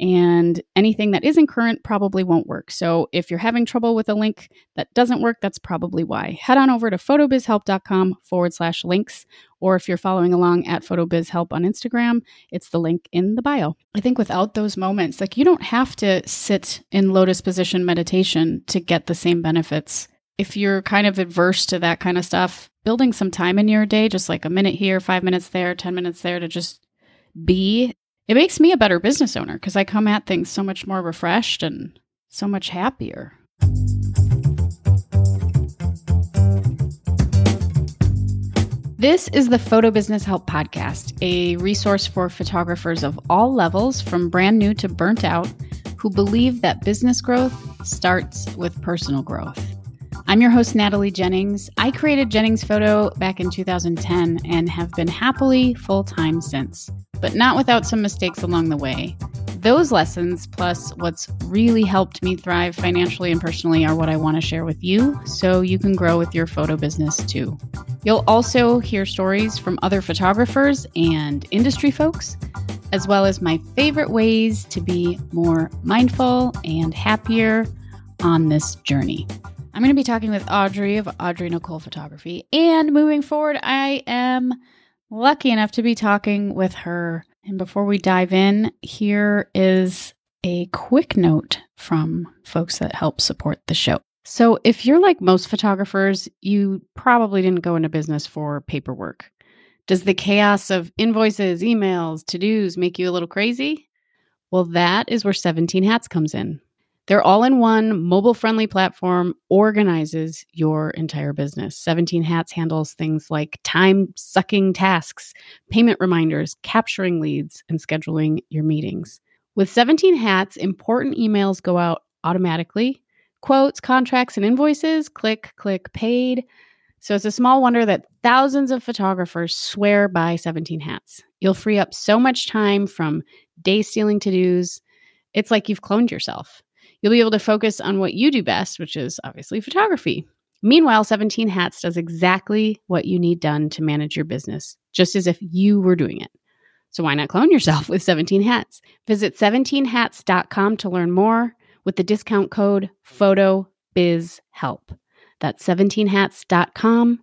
and anything that isn't current probably won't work. So if you're having trouble with a link that doesn't work, that's probably why. Head on over to photobizhelp.com forward slash links, or if you're following along at photobizhelp on Instagram, it's the link in the bio. I think without those moments, like you don't have to sit in lotus position meditation to get the same benefits. If you're kind of adverse to that kind of stuff, building some time in your day, just like a minute here, five minutes there, 10 minutes there to just be it makes me a better business owner because I come at things so much more refreshed and so much happier. This is the Photo Business Help Podcast, a resource for photographers of all levels, from brand new to burnt out, who believe that business growth starts with personal growth. I'm your host, Natalie Jennings. I created Jennings Photo back in 2010 and have been happily full time since, but not without some mistakes along the way. Those lessons, plus what's really helped me thrive financially and personally, are what I want to share with you so you can grow with your photo business too. You'll also hear stories from other photographers and industry folks, as well as my favorite ways to be more mindful and happier on this journey. I'm going to be talking with Audrey of Audrey Nicole Photography. And moving forward, I am lucky enough to be talking with her. And before we dive in, here is a quick note from folks that help support the show. So, if you're like most photographers, you probably didn't go into business for paperwork. Does the chaos of invoices, emails, to dos make you a little crazy? Well, that is where 17 Hats comes in. Their all in one mobile friendly platform organizes your entire business. 17 Hats handles things like time sucking tasks, payment reminders, capturing leads, and scheduling your meetings. With 17 Hats, important emails go out automatically. Quotes, contracts, and invoices click, click, paid. So it's a small wonder that thousands of photographers swear by 17 Hats. You'll free up so much time from day stealing to dos. It's like you've cloned yourself. You'll be able to focus on what you do best, which is obviously photography. Meanwhile, 17 Hats does exactly what you need done to manage your business, just as if you were doing it. So why not clone yourself with 17 Hats? Visit 17hats.com to learn more with the discount code PHOTOBIZHELP. That's 17hats.com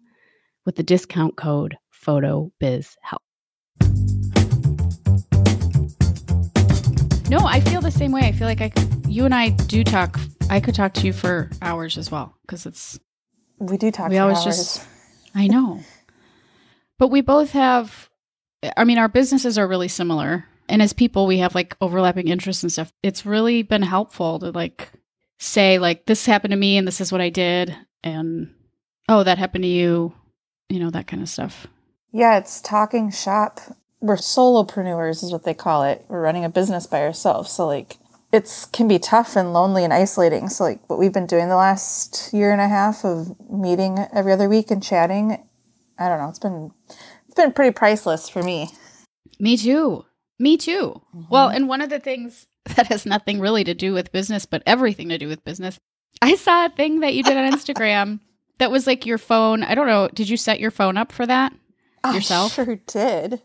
with the discount code PHOTOBIZHELP. No, I feel the same way. I feel like I, you and I do talk. I could talk to you for hours as well because it's. We do talk. We always hours. just. I know, but we both have. I mean, our businesses are really similar, and as people, we have like overlapping interests and stuff. It's really been helpful to like say like this happened to me and this is what I did, and oh that happened to you, you know that kind of stuff. Yeah, it's talking shop we're solopreneurs is what they call it. We're running a business by ourselves. So like it's can be tough and lonely and isolating. So like what we've been doing the last year and a half of meeting every other week and chatting, I don't know, it's been it's been pretty priceless for me. Me too. Me too. Mm-hmm. Well, and one of the things that has nothing really to do with business, but everything to do with business. I saw a thing that you did on Instagram that was like your phone. I don't know. Did you set your phone up for that yourself? I sure did.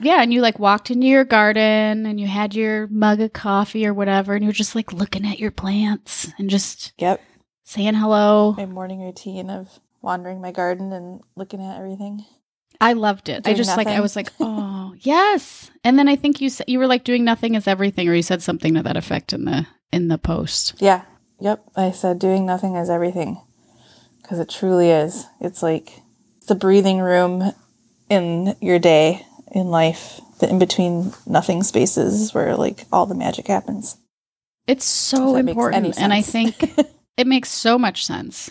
Yeah, and you like walked into your garden and you had your mug of coffee or whatever, and you're just like looking at your plants and just yep saying hello. My morning routine of wandering my garden and looking at everything. I loved it. Doing I just nothing. like I was like, oh yes. And then I think you said you were like doing nothing is everything, or you said something to that effect in the in the post. Yeah. Yep. I said doing nothing is everything because it truly is. It's like it's a breathing room in your day in life, the in between nothing spaces where like all the magic happens. It's so important. And I think it makes so much sense.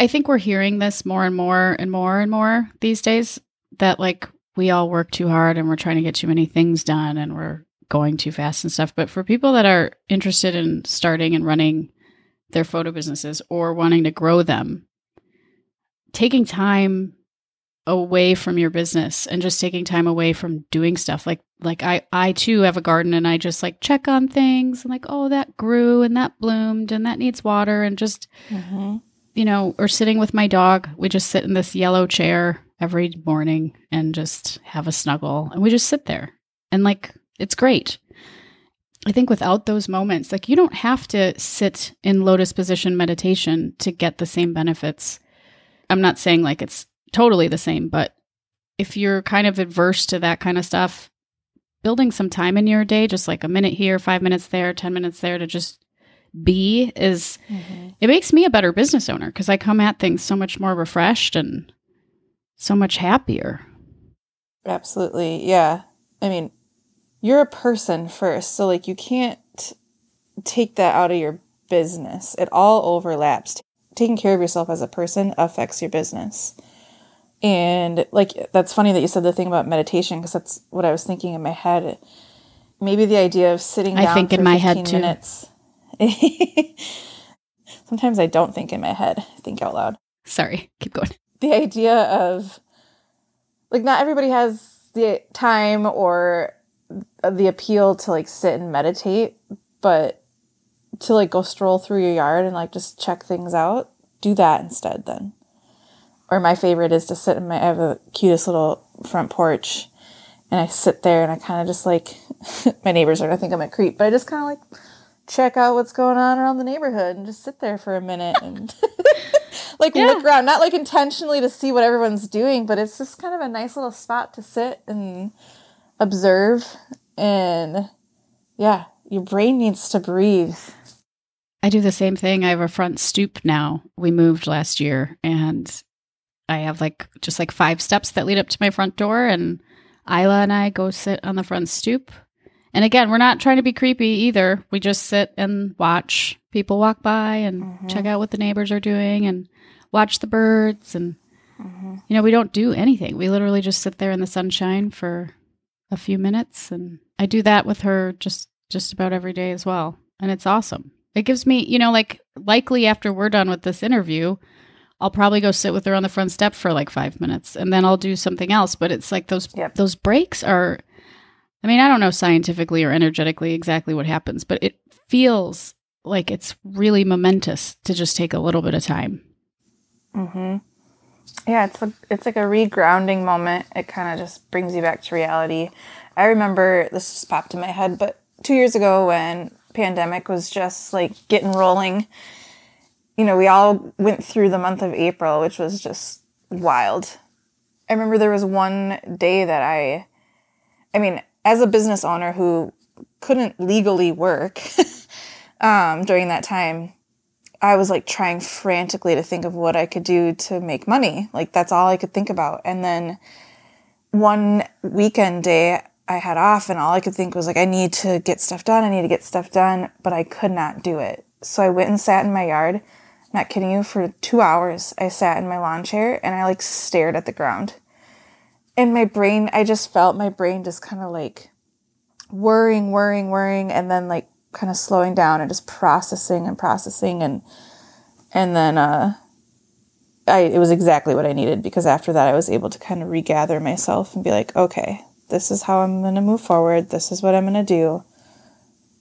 I think we're hearing this more and more and more and more these days that like we all work too hard and we're trying to get too many things done and we're going too fast and stuff. But for people that are interested in starting and running their photo businesses or wanting to grow them, taking time away from your business and just taking time away from doing stuff. Like like I I too have a garden and I just like check on things and like oh that grew and that bloomed and that needs water and just Mm-hmm. you know or sitting with my dog. We just sit in this yellow chair every morning and just have a snuggle and we just sit there. And like it's great. I think without those moments like you don't have to sit in lotus position meditation to get the same benefits. I'm not saying like it's totally the same, but if you're kind of adverse to that kind of stuff, building some time in your day, just like a minute here, five minutes there, 10 minutes there to just be is, Mm-hmm. it makes me a better business owner because I come at things so much more refreshed and so much happier. Absolutely. Yeah. I mean, you're a person first. So, like, you can't take that out of your business. It all overlaps. Taking care of yourself as a person affects your business. And, like, that's funny that you said the thing about meditation because that's what I was thinking in my head. Maybe the idea of sitting I down think for in my head, too. minutes. Sometimes I don't think in my head, I think out loud Sorry, keep going. the idea of like not everybody has the time or the appeal to like sit and meditate but to like go stroll through your yard and like just check things out do that instead then or my favorite is to sit in my i have a cutest little front porch and i sit there and i kind of just like my neighbors are gonna think i'm a creep but i just kind of like check out what's going on around the neighborhood and just sit there for a minute and like Yeah. look around, not like intentionally to see what everyone's doing, but it's just kind of a nice little spot to sit and observe. And yeah, your brain needs to breathe. I do the same thing. I have a front stoop now. We moved last year and I have like just like five steps that lead up to my front door and Isla and I go sit on the front stoop. And again, we're not trying to be creepy either. We just sit and watch people walk by and Mhm. check out what the neighbors are doing and watch the birds and you know, we don't do anything. We literally just sit there in the sunshine for a few minutes and I do that with her just just about every day as well. And it's awesome. It gives me, you know, like likely after we're done with this interview, I'll probably go sit with her on the front step for like 5 minutes and then I'll do something else, but it's like those Yep. those breaks are I mean, I don't know scientifically or energetically exactly what happens, but it feels like it's really momentous to just take a little bit of time. Mm-hmm. Yeah, it's like it's like a regrounding moment. It kind of just brings you back to reality. I remember this just popped in my head, but two years ago when pandemic was just like getting rolling, you know, we all went through the month of April, which was just wild. I remember there was one day that I, I mean, as a business owner who couldn't legally work um, during that time, I was like trying frantically to think of what I could do to make money. Like that's all I could think about. And then one weekend day I had off and all I could think was like I need to get stuff done. I need to get stuff done, but I could not do it. So I went and sat in my yard. Not kidding you, for 2 hours I sat in my lawn chair and I like stared at the ground. And my brain, I just felt my brain just kind of like worrying, worrying, worrying and then like kind of slowing down and just processing and processing and and then uh I it was exactly what I needed because after that I was able to kind of regather myself and be like, okay, this is how I'm going to move forward. This is what I'm going to do.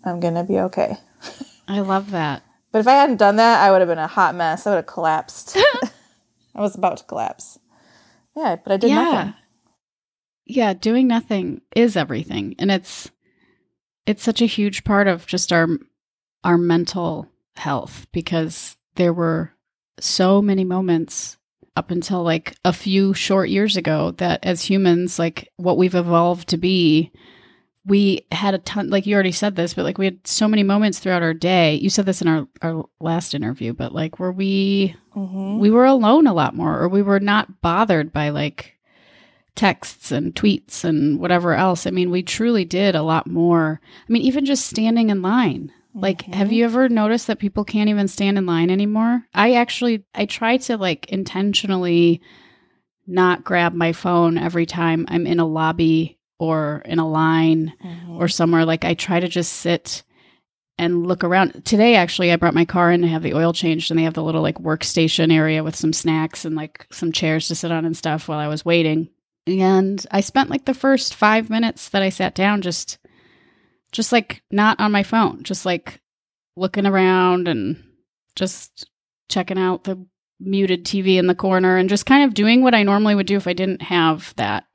I'm going to be okay. I love that. But if I hadn't done that, I would have been a hot mess. I would have collapsed. I was about to collapse. Yeah, but I did yeah. nothing. Yeah, doing nothing is everything. And it's it's such a huge part of just our our mental health because there were so many moments up until like a few short years ago that as humans like what we've evolved to be we had a ton like you already said this but like we had so many moments throughout our day you said this in our, our last interview but like where we hmm we were alone a lot more or we were not bothered by like texts and tweets and whatever else. I mean, we truly did a lot more. I mean, even just standing in line. Like, have you ever noticed that people can't even stand in line anymore? I actually I try to like intentionally not grab my phone every time I'm in a lobby or in a line Mm-hmm. or somewhere like I try to just sit and look around. Today, actually, I brought my car in to have the oil changed, and they have the little like workstation area with some snacks and like some chairs to sit on and stuff while I was waiting. And I spent like the first five minutes that I sat down just, just like not on my phone, just like looking around and just checking out the muted TV in the corner and just kind of doing what I normally would do if I didn't have that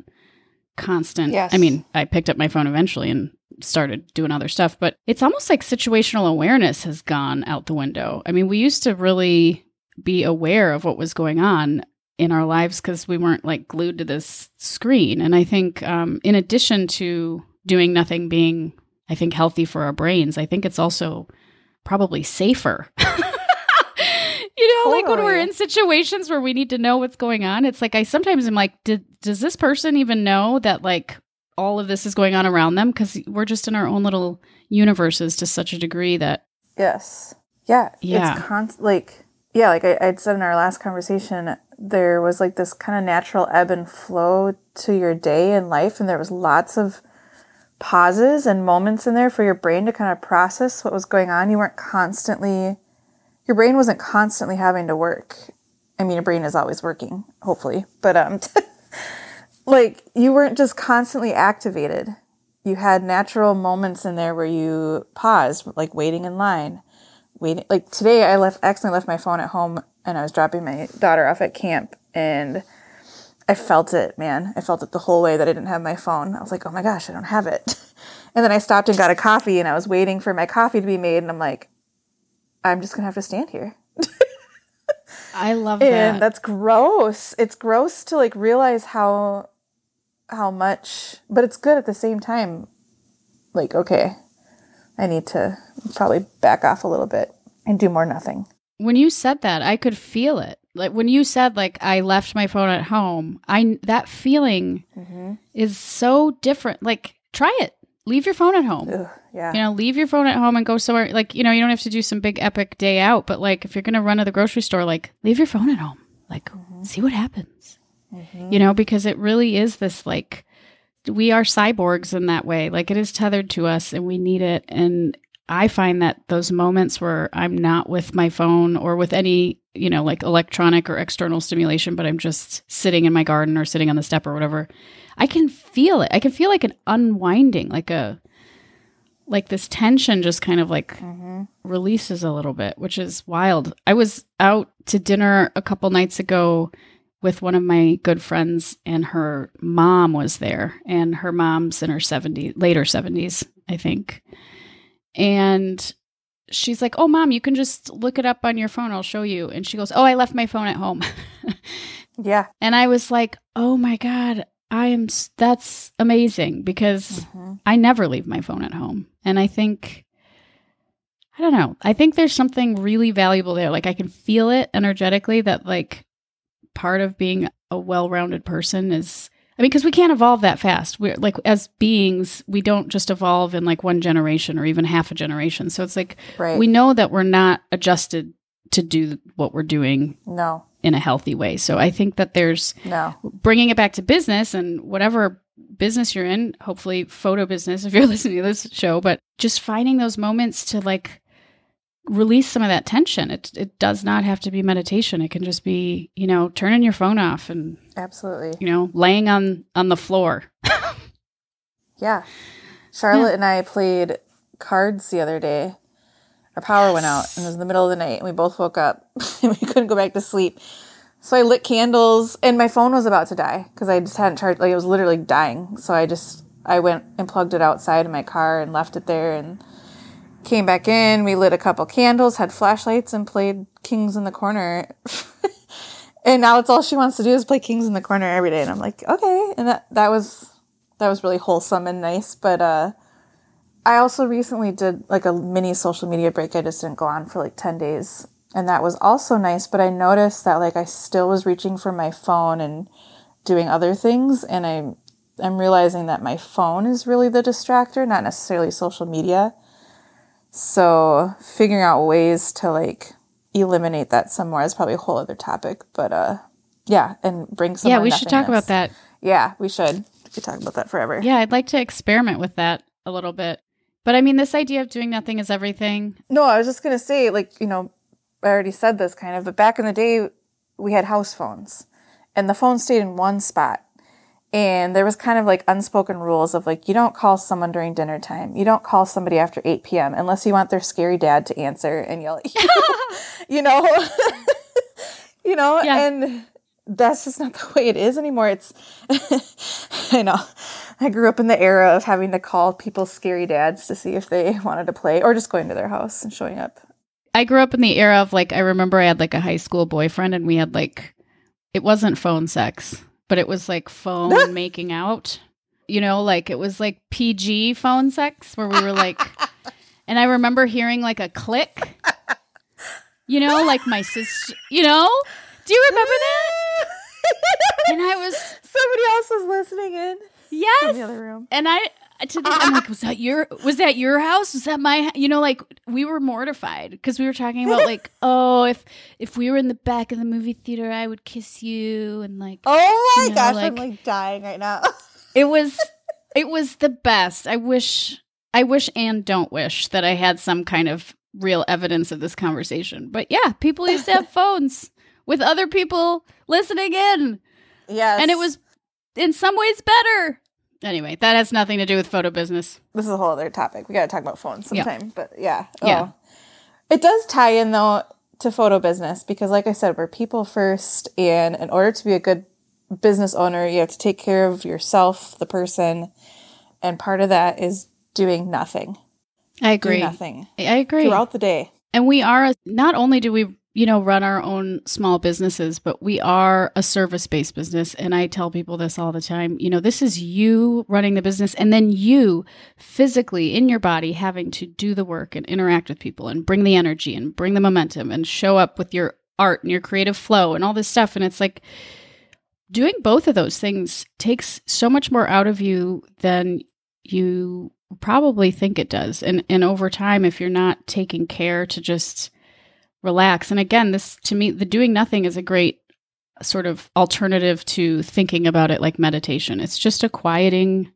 constant. Yes. I mean, I picked up my phone eventually and started doing other stuff, but it's almost like situational awareness has gone out the window. I mean, we used to really be aware of what was going on in our lives because we weren't like glued to this screen. And I think, um, in addition to doing nothing being, I think, healthy for our brains, I think it's also probably safer. know, like when we're in situations where we need to know what's going on, it's like I sometimes am like, did, does this person even know that like all of this is going on around them? Because we're just in our own little universes to such a degree that Yes. Yeah. Yeah. It's like, yeah, like I, I'd said in our last conversation, there was like this kind of natural ebb and flow to your day and life. And there was lots of pauses and moments in there for your brain to kind of process what was going on. You weren't constantly, your brain wasn't constantly having to work. I mean, your brain is always working, hopefully, but, um, like you weren't just constantly activated you had natural moments in there where you paused, like waiting in line, waiting. Like today, I left accidentally left my phone at home, and I was dropping my daughter off at camp, and I felt it, man. I felt it the whole way that I didn't have my phone. I was like, oh my gosh, I don't have it. And then I stopped and got a coffee, and I was waiting for my coffee to be made, and I'm like, I'm just gonna have to stand here. I love And that. that's gross. It's gross to like realize how how much, but it's good at the same time. Like, okay, I need to probably back off a little bit and do more nothing. when you said that, I could feel it. Like when you said like I left my phone at home, I that feeling mm-hmm. is so different. Like try it. Leave your phone at home. Ugh, yeah. You know, leave your phone at home and go somewhere. Like, you know, you don't have to do some big epic day out, but like if you're going to run to the grocery store, like leave your phone at home. Like, mm-hmm. see what happens. Mm-hmm. You know, because it really is this like, we are cyborgs in that way. Like it is tethered to us and we need it. And I find that those moments where I'm not with my phone or with any, you know, like electronic or external stimulation, but I'm just sitting in my garden or sitting on the step or whatever, I can feel it. I can feel like an unwinding, like a, like this tension just kind of like mm-hmm. releases a little bit, which is wild. I was out to dinner a couple nights ago with one of my good friends, and her mom was there, and her mom's in her 70s, later 70s, I think. And she's like, Oh, mom, you can just look it up on your phone. I'll show you. And she goes, Oh, I left my phone at home. Yeah. and I was like, Oh my God, I am, that's amazing because mm-hmm. I never leave my phone at home. And I think, I don't know, I think there's something really valuable there. Like I can feel it energetically that, like, part of being a well rounded person is, I mean, because we can't evolve that fast. We're like, as beings, we don't just evolve in like one generation or even half a generation. So it's like, Right. we know that we're not adjusted to do what we're doing no. in a healthy way. So I think that there's No. bringing it back to business and whatever business you're in, hopefully photo business if you're listening to this show, but just finding those moments to like release some of that tension. It it does not have to be meditation. It can just be, you know, turning your phone off and, Absolutely. you know, laying on on the floor. Yeah. Charlotte and I played cards the other day. Our power went out and it was in the middle of the night and we both woke up and we couldn't go back to sleep. So I lit candles and my phone was about to die because I just hadn't charged like it was literally dying. So I just I went and plugged it outside in my car and left it there and came back in. We lit a couple candles, had flashlights and played Kings in the Corner. and now it's all she wants to do is play Kings in the Corner every day and I'm like, "Okay." And that that was that was really wholesome and nice. But uh, I also recently did like a mini social media break. I just didn't go on for like 10 days. And that was also nice. But I noticed that like I still was reaching for my phone and doing other things. And I, I'm realizing that my phone is really the distractor, not necessarily social media. So figuring out ways to like eliminate that some more is probably a whole other topic. But uh, yeah, and bring some yeah, we should talk about that. Yeah, we should. We could talk about that forever. Yeah, I'd like to experiment with that a little bit But I mean, this idea of doing nothing is everything. No, I was just gonna say, like, you know, I already said this kind of, but back in the day, we had house phones, and the phone stayed in one spot. And there was kind of like unspoken rules of like, you don't call someone during dinner time. You don't call somebody after 8 p.m. unless you want their scary dad to answer and yell at you. you know? you know? Yeah. And that's just not the way it is anymore. It's, I know. I grew up in the era of having to call people's scary dads to see if they wanted to play or just going to their house and showing up. I grew up in the era of like, I remember I had like a high school boyfriend and we had like, it wasn't phone sex, but it was like phone making out. You know, like it was like PG phone sex where we were like, and I remember hearing like a click. You know, like my sister, you know? Do you remember that? And I was, Somebody else was listening in in the yes. other room. And I, to this, I'm like, was that your, was that your house? Was that my, you know, like we were mortified because we were talking about like, oh, if, if we were in the back of the movie theater, I would kiss you. And like, Oh my You know, gosh, like- I'm like dying right now. it was, it was the best. I wish, I wish and don't wish that I had some kind of real evidence of this conversation. But yeah, people used to have phones with other people listening in. yes. And it was in some ways better. Anyway, that has nothing to do with photo business. this is a whole other topic. We got to talk about phones Yeah. sometime, but yeah. Yeah. Oh. It does tie in though to photo business because like I said, we're people first and in order to be a good business owner, you have to take care of yourself, the person, and part of that is doing nothing. I Do agree. nothing I agree. throughout the day. And we are not only do we, you know, run our own small businesses, but we are a service-based business and I tell people this all the time. You know, this is you running the business and then you physically in your body having to do the work and interact with people and bring the energy and bring the momentum and show up with your art and your creative flow and all this stuff and it's like doing both of those things takes so much more out of you than you probably think it does and and over time if you're not taking care to just relax. And again this to me the doing nothing is a great sort of alternative to thinking about it like meditation. It's just a quieting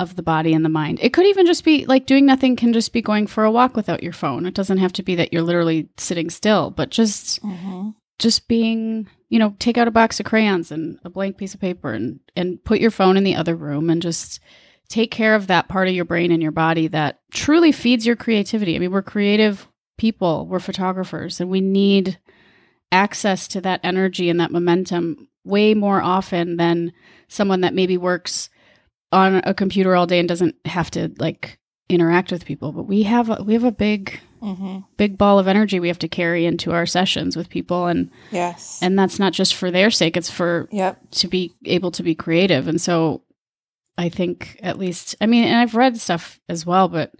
of the body and the mind. It could even just be like doing nothing can just be going for a walk without your phone. It doesn't have to be that you're literally sitting still but just Mm-hmm. just being you know take out a box of crayons and a blank piece of paper and and put your phone in the other room and just take care of that part of your brain and your body that truly feeds your creativity. I mean we're creative people we're photographers and we need access to that energy and that momentum way more often than someone that maybe works on a computer all day and doesn't have to like interact with people but we have a, we have a big Mm-hmm. big ball of energy we have to carry into our sessions with people and Yes. and that's not just for their sake it's for yep. to be able to be creative and so i think at least i mean and i've read stuff as well but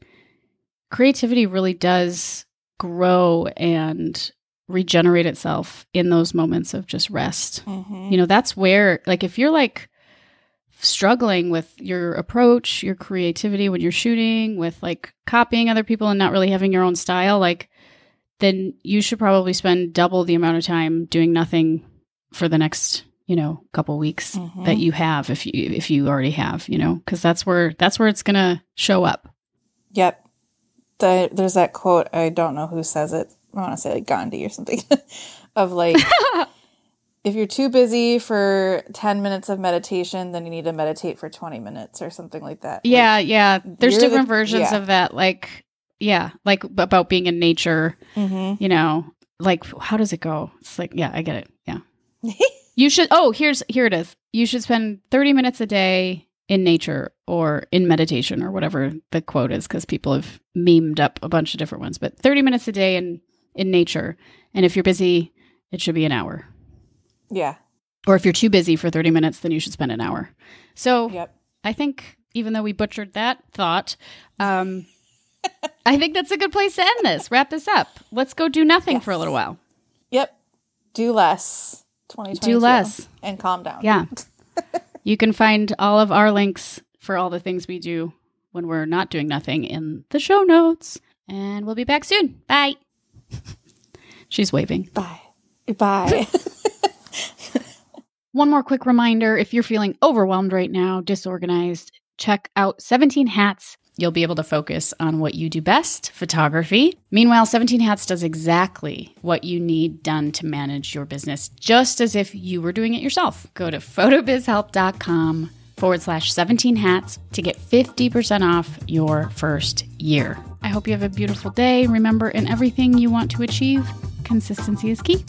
creativity really does grow and regenerate itself in those moments of just rest Mm-hmm. you know that's where like if you're like struggling with your approach your creativity when you're shooting with like copying other people and not really having your own style like then you should probably spend double the amount of time doing nothing for the next you know couple weeks Mhm. that you have if you if you already have you know because that's where that's where it's gonna show up Yep. The, there's that quote, I don't know who says it. I want to say like Gandhi or something, of like, if you're too busy for 10 minutes of meditation, then you need to meditate for 20 minutes or something like that. yeah yeah there's you're the- different versions yeah. of that like yeah like about being in nature hmm you know like how does it go it's like yeah i get it yeah you should oh here's here it is you should spend 30 minutes a day in nature or in meditation or whatever the quote is because people have memed up a bunch of different ones but 30 minutes a day in in nature and if you're busy it should be an hour Yeah. or if you're too busy for 30 minutes then you should spend an hour so Yep. i think even though we butchered that thought um i think that's a good place to end this wrap this up let's go do nothing for a little while Yep. Do less. 2022. Do less. And calm down. Yeah. you can find all of our links for all the things we do when we're not doing nothing in the show notes. And we'll be back soon. Bye. She's waving. Bye. Bye. One more quick reminder if you're feeling overwhelmed right now, disorganized, check out 17 Hats You'll be able to focus on what you do best photography. Meanwhile, 17 Hats does exactly what you need done to manage your business, just as if you were doing it yourself. Go to photobizhelp.com forward slash 17 hats to get 50% off your first year. I hope you have a beautiful day. Remember, in everything you want to achieve, consistency is key.